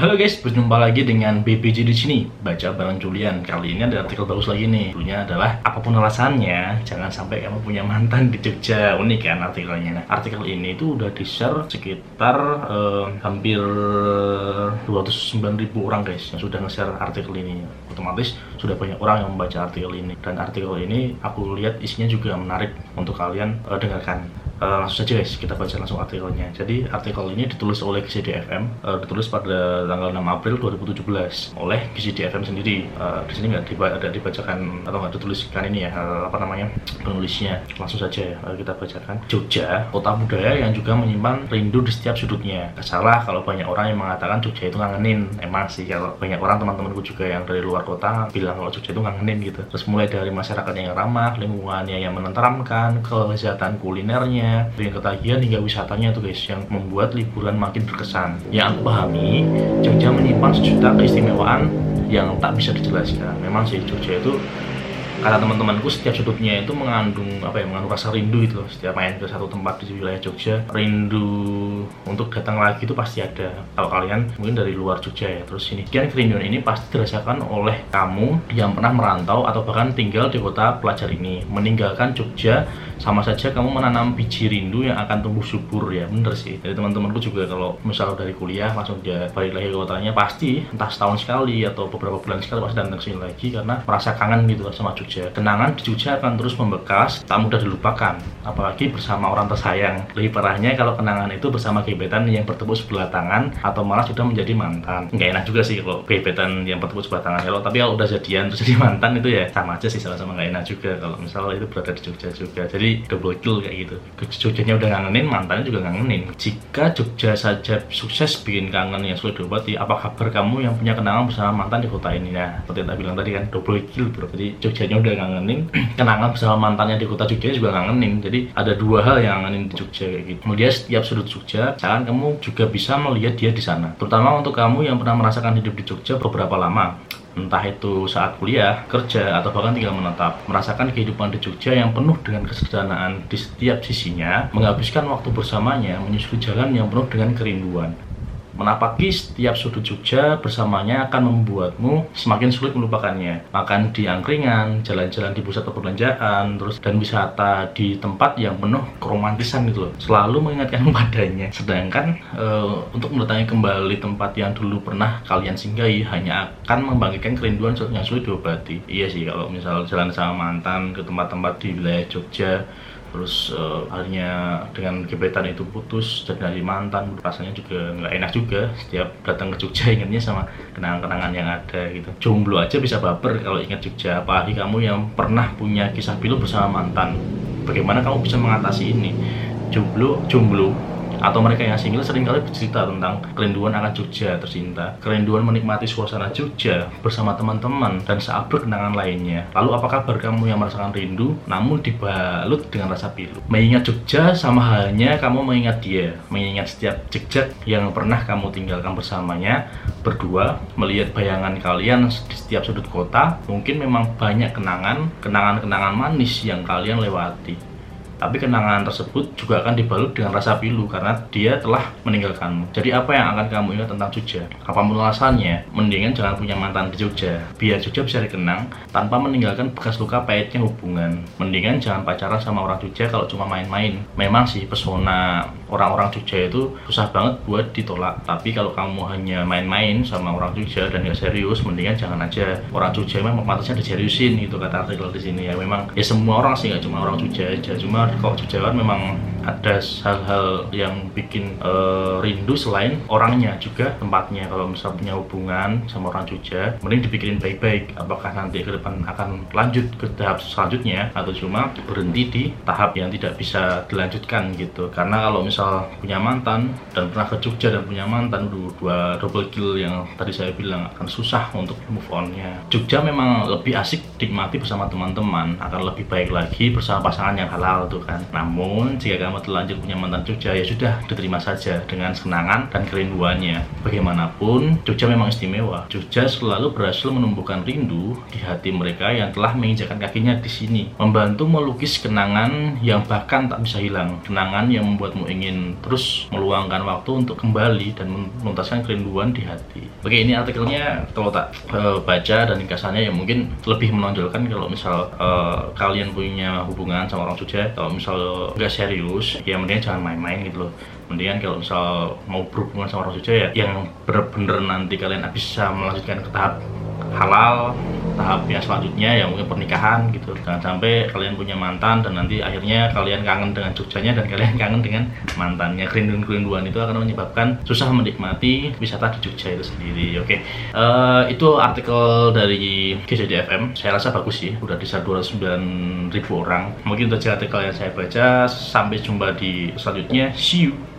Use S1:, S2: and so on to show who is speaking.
S1: Halo guys, berjumpa lagi dengan BPJ di sini. Baca bareng Julian. Kali ini ada artikel bagus lagi nih. Dulunya adalah apa pun alasannya, jangan sampai kamu punya mantan di Jogja. Unik kan artikelnya. Nah, artikel ini itu udah di-share sekitar eh, hampir 209 ribu orang guys yang sudah nge-share artikel ini. Otomatis sudah banyak orang yang membaca artikel ini. Dan artikel ini aku lihat isinya juga menarik untuk kalian eh, dengarkan. Uh, langsung saja guys, kita baca langsung artikelnya. Jadi artikel ini ditulis oleh GCDFM, uh, ditulis pada tanggal 6 April 2017 oleh GCDFM sendiri. Uh, di sini nggak diba ada dibacakan atau nggak dituliskan ini ya uh, apa namanya penulisnya. Langsung saja uh, kita bacakan. Jogja, kota budaya yang juga menyimpan rindu di setiap sudutnya. Salah kalau banyak orang yang mengatakan Jogja itu ngangenin. Emang sih kalau banyak orang teman-temanku juga yang dari luar kota bilang kalau Jogja itu ngangenin gitu. Terus mulai dari masyarakat yang ramah, lingkungannya yang menenteramkan, kelezatan kulinernya dengan ketagihan hingga wisatanya tuh guys yang membuat liburan makin berkesan. Yang aku pahami Jogja menyimpan sejuta keistimewaan yang tak bisa dijelaskan. Memang sih Jogja itu kata teman-temanku setiap sudutnya itu mengandung apa ya mengandung rasa rindu itu loh. Setiap main ke satu tempat di wilayah Jogja rindu untuk datang lagi itu pasti ada. Kalau kalian mungkin dari luar Jogja ya. Terus ini kian kerinduan ini pasti dirasakan oleh kamu yang pernah merantau atau bahkan tinggal di kota pelajar ini. Meninggalkan Jogja sama saja kamu menanam biji rindu yang akan tumbuh subur ya bener sih. Jadi teman-temanku juga kalau misal dari kuliah langsung dia balik lagi ke kotanya pasti entah setahun sekali atau beberapa bulan sekali pasti datang sini lagi karena merasa kangen gitu sama Jogja. Kenangan di Jogja akan terus membekas tak mudah dilupakan apalagi bersama orang tersayang. Lebih parahnya kalau kenangan itu bersama gebetan yang bertepuk sebelah tangan atau malah sudah menjadi mantan. Nggak enak juga sih kalau gebetan yang bertepuk sebelah tangan. Kalau tapi kalau udah jadian terus jadi mantan itu ya sama aja sih sama-sama nggak enak juga kalau misalnya itu berada di Jogja juga. Jadi double kill kayak gitu. Jogjanya udah ngangenin mantannya juga ngangenin. Jika Jogja saja sukses bikin kangen yang sulit diobati apa kabar kamu yang punya kenangan bersama mantan di kota ini? Nah seperti yang tadi bilang tadi kan double kill bro. Jadi Jogjanya udah ngangenin kenangan bersama mantannya di kota Jogja juga ngangenin. Jadi ada dua hal yang ngangenin di Jogja kayak gitu. Kemudian setiap sudut Jogja jangan kamu juga bisa melihat dia di sana. Terutama untuk kamu yang pernah merasakan hidup di Jogja beberapa lama entah itu saat kuliah, kerja, atau bahkan tinggal menetap, merasakan kehidupan di Jogja yang penuh dengan kesederhanaan di setiap sisinya, menghabiskan waktu bersamanya, menyusuri jalan yang penuh dengan kerinduan. Menapaki setiap sudut Jogja bersamanya akan membuatmu semakin sulit melupakannya. Makan di angkringan, jalan-jalan di pusat perbelanjaan, terus dan wisata di tempat yang penuh keromantisan gitu loh. Selalu mengingatkan padanya. Sedangkan e, untuk mendatangi kembali tempat yang dulu pernah kalian singgahi hanya akan membangkitkan kerinduan yang sulit diobati. Iya sih kalau misal jalan sama mantan ke tempat-tempat di wilayah Jogja terus uh, akhirnya dengan gebetan itu putus dan dari mantan rasanya juga nggak enak juga. Setiap datang ke Jogja ingatnya sama kenangan-kenangan yang ada gitu. Jomblo aja bisa baper kalau ingat Jogja. Apalagi kamu yang pernah punya kisah pilu bersama mantan. Bagaimana kamu bisa mengatasi ini? Jomblo jomblo atau mereka yang single sering kali bercerita tentang kerinduan akan Jogja tercinta, kerinduan menikmati suasana Jogja bersama teman-teman dan seabrek kenangan lainnya. Lalu apa kabar kamu yang merasakan rindu namun dibalut dengan rasa pilu? Mengingat Jogja sama halnya kamu mengingat dia, mengingat setiap jejak yang pernah kamu tinggalkan bersamanya, berdua melihat bayangan kalian di setiap sudut kota, mungkin memang banyak kenangan, kenangan-kenangan manis yang kalian lewati tapi kenangan tersebut juga akan dibalut dengan rasa pilu karena dia telah meninggalkanmu. Jadi apa yang akan kamu ingat tentang Jogja? Apa pun alasannya, mendingan jangan punya mantan di Jogja. Biar Jogja bisa dikenang tanpa meninggalkan bekas luka pahitnya hubungan. Mendingan jangan pacaran sama orang Jogja kalau cuma main-main. Memang sih pesona orang-orang Jogja itu susah banget buat ditolak. Tapi kalau kamu hanya main-main sama orang Jogja dan gak serius, mendingan jangan aja. Orang Jogja memang pantasnya diseriusin gitu kata artikel di sini ya. Memang ya semua orang sih nggak cuma orang Jogja aja. Cuma kalau Jawa memang ada hal-hal yang bikin uh, rindu selain orangnya juga tempatnya. Kalau misalnya punya hubungan sama orang Jogja mending dipikirin baik-baik. Apakah nanti ke depan akan lanjut ke tahap selanjutnya atau cuma berhenti di tahap yang tidak bisa dilanjutkan gitu. Karena kalau misal punya mantan dan pernah ke Jogja dan punya mantan dua, dua double kill yang tadi saya bilang akan susah untuk move onnya. Jogja memang lebih asik dinikmati bersama teman-teman. Akan lebih baik lagi bersama pasangan yang halal tuh kan. Namun jika kamu terlanjur punya mantan Jogja. Ya sudah diterima saja dengan kenangan dan kerinduannya. Bagaimanapun Jogja memang istimewa. Jogja selalu berhasil menumbuhkan rindu di hati mereka yang telah menginjakan kakinya di sini. Membantu melukis kenangan yang bahkan tak bisa hilang. Kenangan yang membuatmu ingin terus meluangkan waktu untuk kembali dan menuntaskan kerinduan di hati. Oke ini artikelnya kalau tak uh, baca dan ringkasannya ya mungkin lebih menonjolkan kalau misal uh, kalian punya hubungan sama orang Jogja kalau misal nggak serius ya mendingan jangan main-main gitu loh. Mendingan kalau misal mau berhubungan sama orang Jogja ya yang bener-bener nanti kalian bisa melanjutkan ke tahap halal tahap yang selanjutnya ya mungkin pernikahan gitu. Jangan sampai kalian punya mantan dan nanti akhirnya kalian kangen dengan Jogjanya dan kalian kangen dengan mantannya. Kerinduan-kerinduan itu akan menyebabkan susah menikmati wisata di Jogja itu sendiri oke. Okay. uh, eh, itu artikel dari GCDFM saya rasa bagus sih udah bisa 209 ribu orang. Mungkin itu artikel yang saya baca. Sampai jumpa di selanjutnya. See you